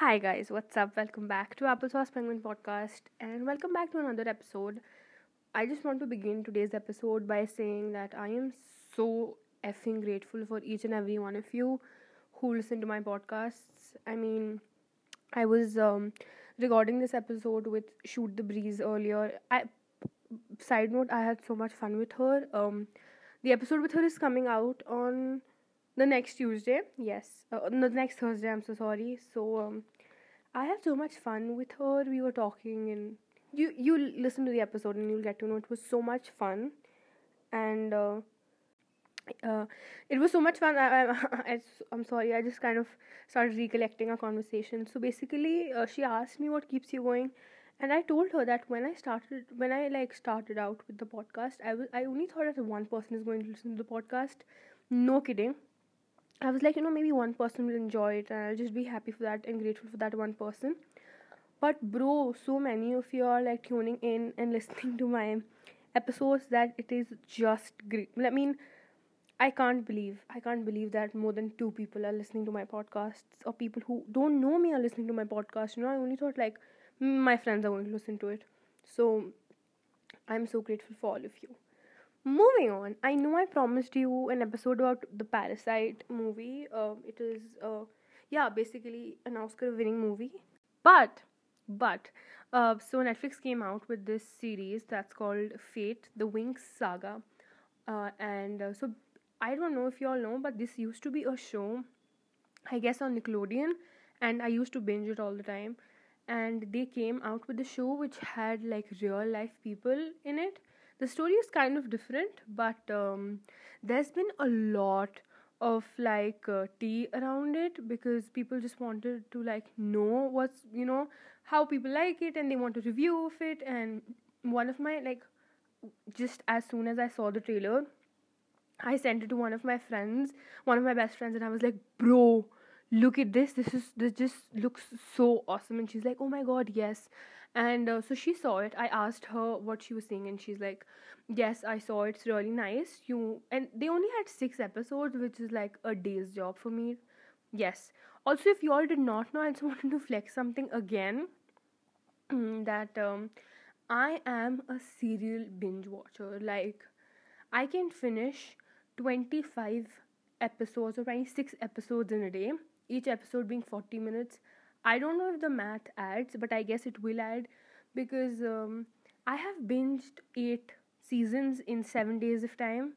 Hi guys, what's up? Welcome back to Applesauce Penguin Podcast and welcome back to another episode. I just want to begin today's episode by saying that I am so effing grateful for each and every one of you who listen to my podcasts. I mean, I was um, recording this episode with Shoot the Breeze earlier. I side note, I had so much fun with her. Um, the episode with her is coming out on the next Tuesday. Yes, uh, the next Thursday. I'm so sorry. So um, I had so much fun with her. We were talking, and you you listen to the episode and you'll get to know it was so much fun, and uh, uh, it was so much fun. I, I, I'm sorry. I just kind of started recollecting our conversation. So basically, uh, she asked me what keeps you going and i told her that when i started when i like started out with the podcast i was i only thought that one person is going to listen to the podcast no kidding i was like you know maybe one person will enjoy it and i'll just be happy for that and grateful for that one person but bro so many of you are like tuning in and listening to my episodes that it is just great i mean i can't believe i can't believe that more than two people are listening to my podcasts or people who don't know me are listening to my podcast you know i only thought like my friends are going to listen to it. So I'm so grateful for all of you. Moving on, I know I promised you an episode about the Parasite movie. Uh, it is, uh, yeah, basically an Oscar-winning movie. But, but, uh, so Netflix came out with this series that's called Fate: The Winx Saga, uh, and uh, so I don't know if you all know, but this used to be a show, I guess on Nickelodeon, and I used to binge it all the time. And they came out with a show which had like real life people in it the story is kind of different but um, there's been a lot of like uh, tea around it because people just wanted to like know what's you know how people like it and they want a review of it. And one of my like just as soon as i saw the trailer i sent it to one of my friends one of my best friends and i was like bro look at this. This is this just looks so awesome. And she's like oh my god yes and uh, so she saw it. I asked her what she was seeing and she's like yes i saw it. it's really nice. You and they only had six episodes which is like a day's job for me. Yes. Also if you all did not know i just wanted to flex something again. That um i am a serial binge watcher. Like i can finish 25 episodes or 26 episodes in a day each episode being 40 minutes i don't know if the math adds but i guess it will add because um, i have binged eight seasons in seven days of time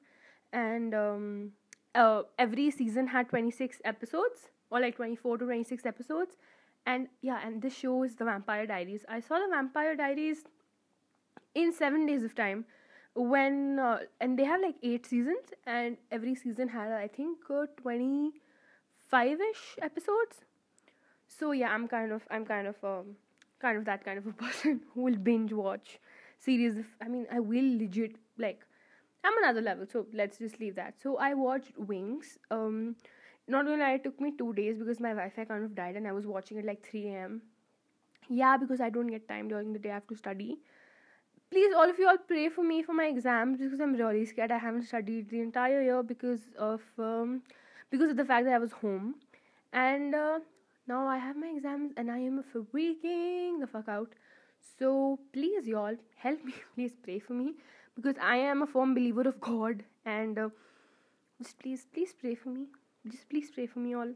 and um, uh, every season had 26 episodes or like 24 to 26 episodes. And yeah and this show is the vampire diaries. I saw the vampire diaries in seven days of time when uh, and they have like eight seasons and every season had i think uh, 20 five-ish episodes so yeah i'm kind of i'm kind of um kind of that kind of a person who will binge watch series i mean i will legit like i'm another level so let's just leave that. So i watched Winx. Um not gonna lie it took me two days because my wi-fi kind of died and i was watching it like 3 a.m yeah because i don't get time during the day i have to study. Please all of you all pray for me for my exams because i'm really scared i haven't studied the entire year because of um because of the fact that I was home. And uh, now I have my exams and I am freaking the fuck out. So please, y'all, help me. Please pray for me because I am a firm believer of God. And uh, just please, please pray for me. Just please pray for me, all.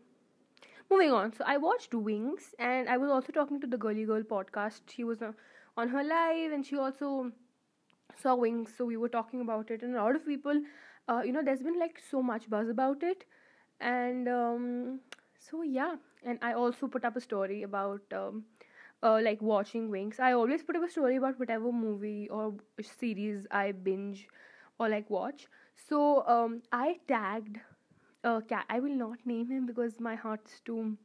Moving on. So I watched Winx and I was also talking to the Girly Girl podcast. She was uh, on her live and she also saw Winx. So we were talking about it. And a lot of people, uh, you know, there's been like so much buzz about it and um, so yeah and i also put up a story about um, uh, like watching Winx i always put up a story about whatever movie or series i binge or like watch. So um, i tagged a cat i will not name him because my heart's too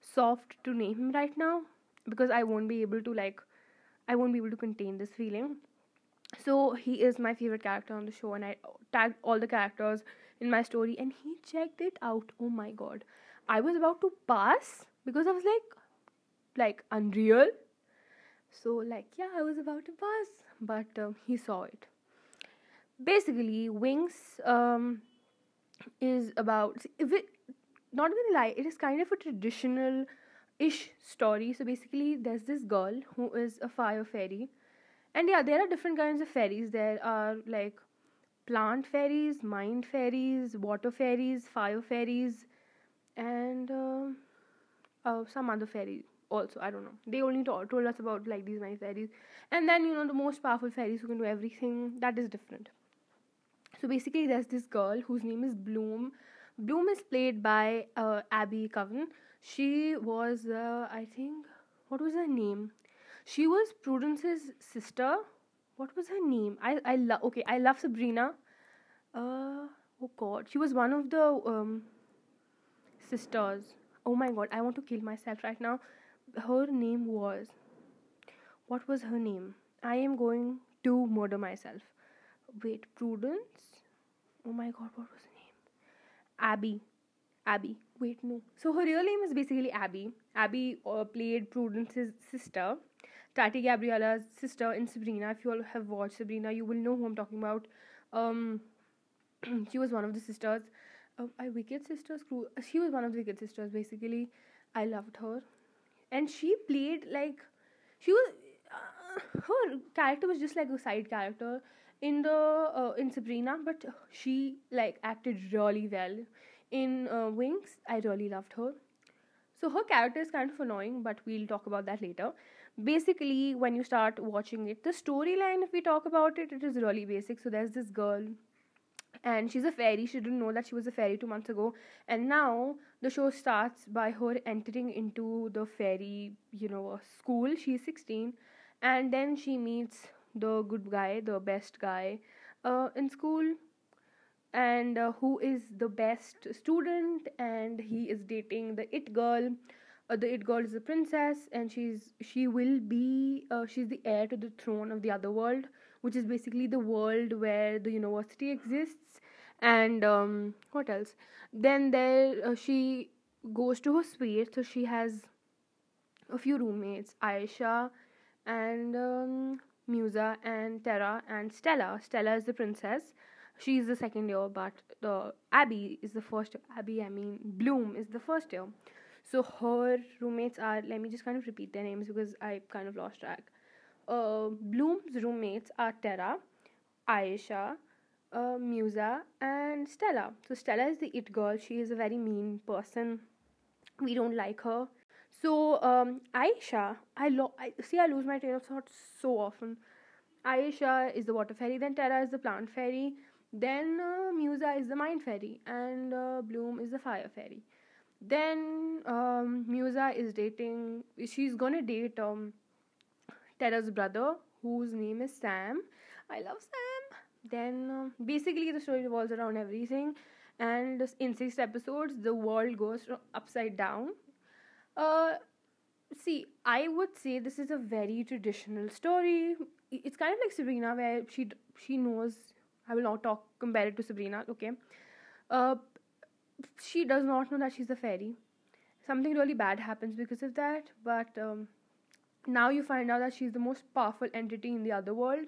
soft to name him right now because i won't be able to like i won't be able to contain this feeling. So he is my favorite character on the show and i tagged all the characters in my story and he checked it out. Oh my god i was about to pass because i was like like unreal so like yeah i was about to pass but um, he saw it basically Winx um is about if it not gonna lie it is kind of a traditional ish story. So basically, there's this girl who is a fire fairy, and yeah, there are different kinds of fairies. There are like plant fairies, mind fairies, water fairies, fire fairies, and uh, uh, some other fairies also. I don't know. They only told, told us about like these nine fairies, and then you know the most powerful fairies who can do everything. That is different. So basically, there's this girl whose name is Bloom. Bloom is played by uh, Abby Cowen. She was, uh, I think, what was her name? She was Prudence's sister. What was her name? I I love. Okay, I love Sabrina. Uh, oh God, she was one of the um, sisters. Oh my God, I want to kill myself right now. Her name was. What was her name? I am going to murder myself. Wait, Prudence? Oh my God, what was her name? Abby. Abby. Wait, no. So her real name is basically Abby. Abby uh, played Prudence's sister, Tati Gabrielle's sister in Sabrina. If you all have watched Sabrina, you will know who I'm talking about. Um, she was one of the sisters. I Wicked Sisters. crew. She was one of the Wicked Sisters. Basically, I loved her, and she played like she was. Uh, her character was just like a side character in the uh, in Sabrina, but she like acted really well in uh, Winx. I really loved her. So her character is kind of annoying, but we'll talk about that later. Basically, when you start watching it, the storyline, if we talk about it, it is really basic. So there's this girl, and she's a fairy. She didn't know that she was a fairy two months ago, and now the show starts by her entering into the fairy, you know, school. She's 16, and then she meets the good guy, the best guy uh, in school, and uh, who is the best student, and he is dating the it girl. Uh, the it girl is a princess, and she's she will be uh, she's the heir to the throne of the other world, which is basically the world where the university exists. And um, what else? Then there uh, she goes to her suite, so she has a few roommates, Aisha and um, Musa and Terra and Stella. Stella is the princess. She is the second year, but the Abby is the first. Abby, I mean Bloom is the first year. So her roommates are. Let me just kind of repeat their names because I kind of lost track. Uh, Bloom's roommates are Terra, Aisha, uh, Musa, and Stella. So Stella is the it girl. She is a very mean person. We don't like her. So um, Aisha, I, lo- I see I lose my train of thought so often. Aisha is the water fairy, then Terra is the plant fairy, then uh, Musa is the mind fairy, and uh, Bloom is the fire fairy. Then um, Musa is dating. She's gonna date um, Terra's brother, whose name is Sam. I love Sam. Then uh, basically the story revolves around everything, and in six episodes the world goes upside down uh, see, I would say this is a very traditional story. It's kind of like Sabrina, where she she knows. I will not talk compare it to Sabrina. Okay, uh, she does not know that she's a fairy. Something really bad happens because of that. But um, now you find out that she's the most powerful entity in the other world.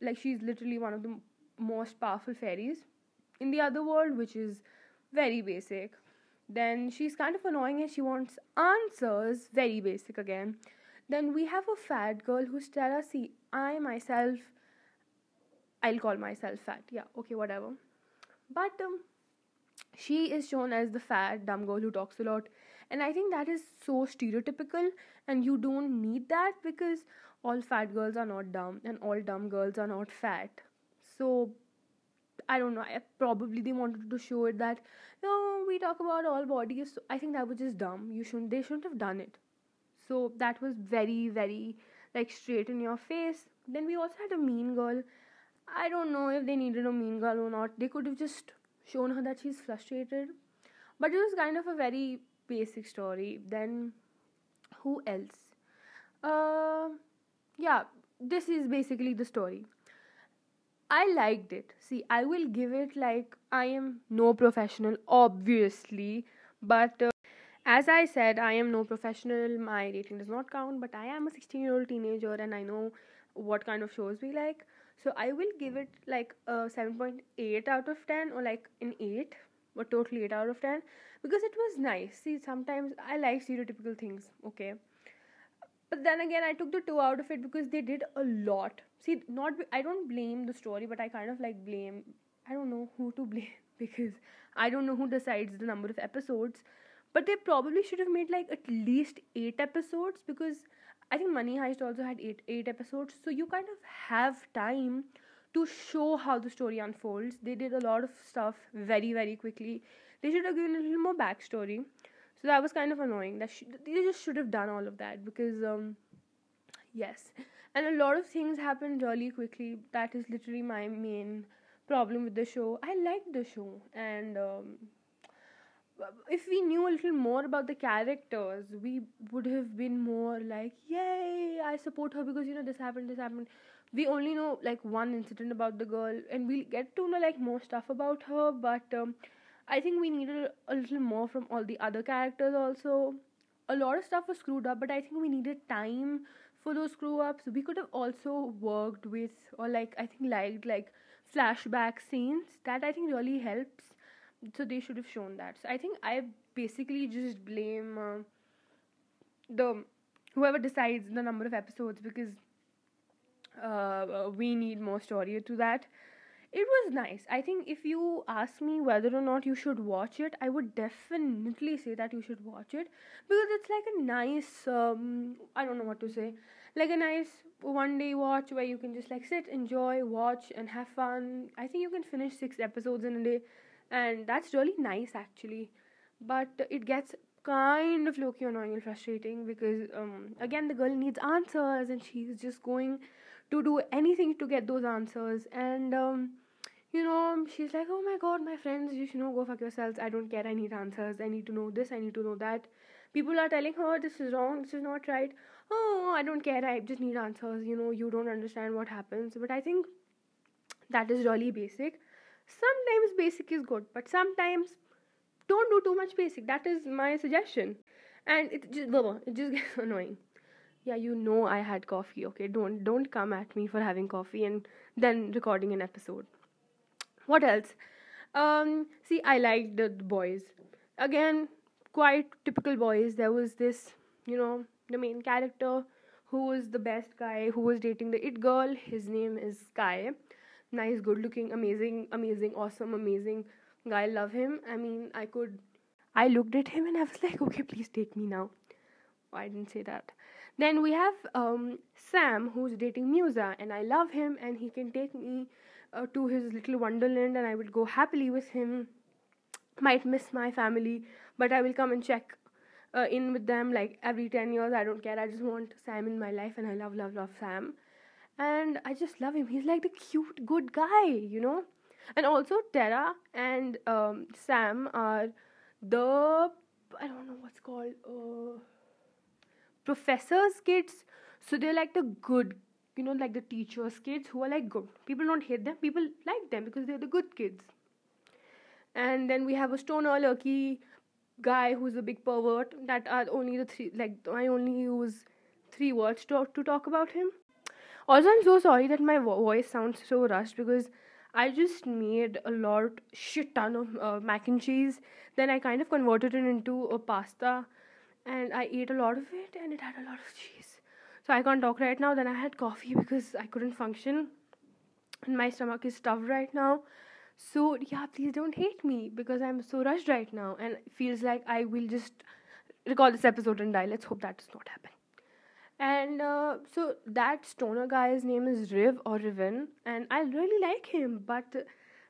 Like she's literally one of the most powerful fairies in the other world, which is very basic then she's kind of annoying and she wants answers, very basic again. Then we have a fat girl who's Stella. See, I myself, I'll call myself fat. Yeah, okay, whatever. But um, she is shown as the fat, dumb girl who talks a lot. And I think that is so stereotypical, and you don't need that because all fat girls are not dumb, and all dumb girls are not fat. So I don't know. I, probably they wanted to show it that no, we talk about all bodies. So I think that was just dumb. You shouldn't. They shouldn't have done it. So that was very, very like straight in your face. Then we also had a mean girl. I don't know if they needed a mean girl or not. They could have just shown her that she's frustrated. But it was kind of a very basic story. Then who else? Uh, yeah, this is basically the story. I liked it. See, I will give it like I am no professional, obviously, but uh, as I said, I am no professional. My rating does not count, but I am a 16 year old teenager and I know what kind of shows we like. So I will give it like a 7.8 out of 10 or like an 8. A totally 8 out of 10 because it was nice. See, sometimes I like stereotypical things, okay? But then again, I took the 2 out of it because they did a lot. See, not I don't blame the story, but I kind of like blame I don't know who to blame because I don't know who decides the number of episodes. But they probably should have made like at least 8 episodes because I think Money Heist also had 8 8 episodes. So you kind of have time to show how the story unfolds. They did a lot of stuff very, very quickly. They should have given a little more backstory. So that was kind of annoying. That sh- they just should have done all of that because, um, yes, and a lot of things happened really quickly. That is literally my main problem with the show. I liked the show, and um, if we knew a little more about the characters, we would have been more like, "Yay! I support her because you know this happened, this happened." We only know like one incident about the girl and we'll get to know like more stuff about her but um, i think we needed a little more from all the other characters also. A lot of stuff was screwed up but i think we needed time for those screw ups we could have also worked with or like i think liked like flashback scenes. That i think really helps. So they should have shown that. So i think i basically just blame uh, the whoever decides the number of episodes because uh, we need more story to that. It was nice. I think if you ask me whether or not you should watch it i would definitely say that you should watch it because it's like a nice um, i don't know what to say like a nice one day watch where you can just like sit enjoy watch and have fun. I think you can finish six episodes in a day and that's really nice actually. But it gets kind of low-key annoying and frustrating because um, again the girl needs answers and she's just going to do anything to get those answers. And um, you know she's like oh my god my friends you should know go fuck yourselves. I don't care. I need answers. I need to know this. I need to know that. People are telling her this is wrong. This is not right. Oh i don't care. I just need answers. You know you don't understand what happens. But i think that is really basic. Sometimes basic is good but sometimes don't do too much basic. That is my suggestion. And it just it just gets annoying yeah you know i had coffee okay? Don't don't come at me for having coffee and then recording an episode. What else? Um see i liked the boys. Again quite typical boys. There was this you know the main character who was the best guy who was dating the it girl. His name is sky. Nice good looking amazing amazing awesome amazing guy. Love him. I mean i could i looked at him and i was like okay please take me now. I didn't say that then we have um, Sam, who's dating Musa, and I love him, and he can take me uh, to his little wonderland, and I will go happily with him. Might miss my family, but I will come and check uh, in with them like every 10 years. I don't care. I just want Sam in my life, and I love, love, love Sam. And I just love him. He's like the cute, good guy, you know? And also, Terra and um, Sam are the. I don't know what's called. Uh, professors' kids. So they're like the good, you know, like the teachers' kids who are like good. People don't hate them, people like them because they're the good kids. And then we have a stoner lurky guy who's a big pervert. That are only the three, like, I only use three words to, to talk about him. Also, I'm so sorry that my voice sounds so rushed because I just made a lot, shit ton of uh, mac and cheese. Then I kind of converted it into a pasta and I ate a lot of it and it had a lot of cheese. So I can't talk right now. Then I had coffee because I couldn't function. And my stomach is stuffed right now. So yeah, please don't hate me because I'm so rushed right now and feels like I will just record this episode and die. Let's hope that does not happen. And uh, so that stoner guy's name is Riv or Riven, and I really like him, but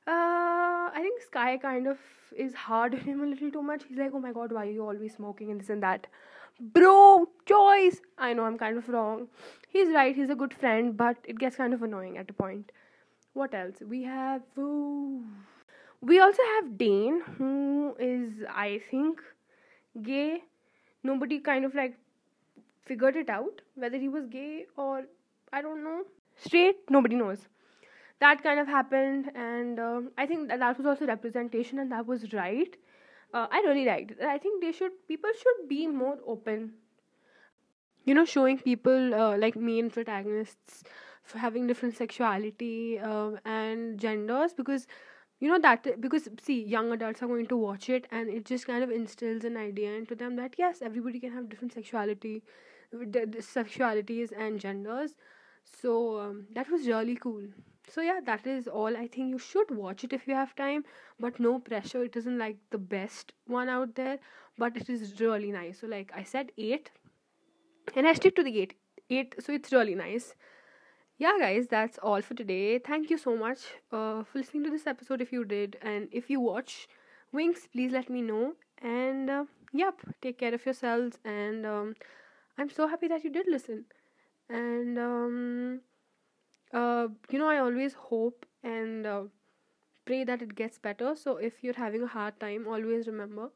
uh, I think Sky kind of is hard on him a little too much. He's like, oh my god, why are you always smoking and this and that? Bro, choice! I know I'm kind of wrong. He's right, he's a good friend, but it gets kind of annoying at a point. What else? We have. Ooh. We also have Dane, who is, I think, gay. Nobody kind of like figured it out whether he was gay or I don't know. Straight, nobody knows that kind of happened and um, i think that, that was also representation and that was right. Uh, i really liked it. I think they should people should be more open. You know showing people uh, like main protagonists for having different sexuality uh, and genders because you know that because see young adults are going to watch it and it just kind of instills an idea into them that yes everybody can have different sexuality sexualities and genders. So um, that was really cool so yeah that is all. I think you should watch it if you have time but no pressure. It isn't like the best one out there but it is really nice. So like i said 8 and i stick to the 8 8 so it's really nice. Yeah guys that's all for today. Thank you so much uh, for listening to this episode if you did and if you watch Winx please let me know. And uh, yep take care of yourselves and um, i'm so happy that you did listen. And um, uh, you know i always hope and uh, pray that it gets better. So if you're having a hard time always remember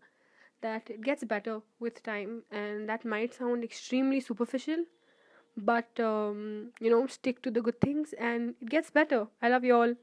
that it gets better with time and that might sound extremely superficial but um, you know stick to the good things and it gets better. I love you all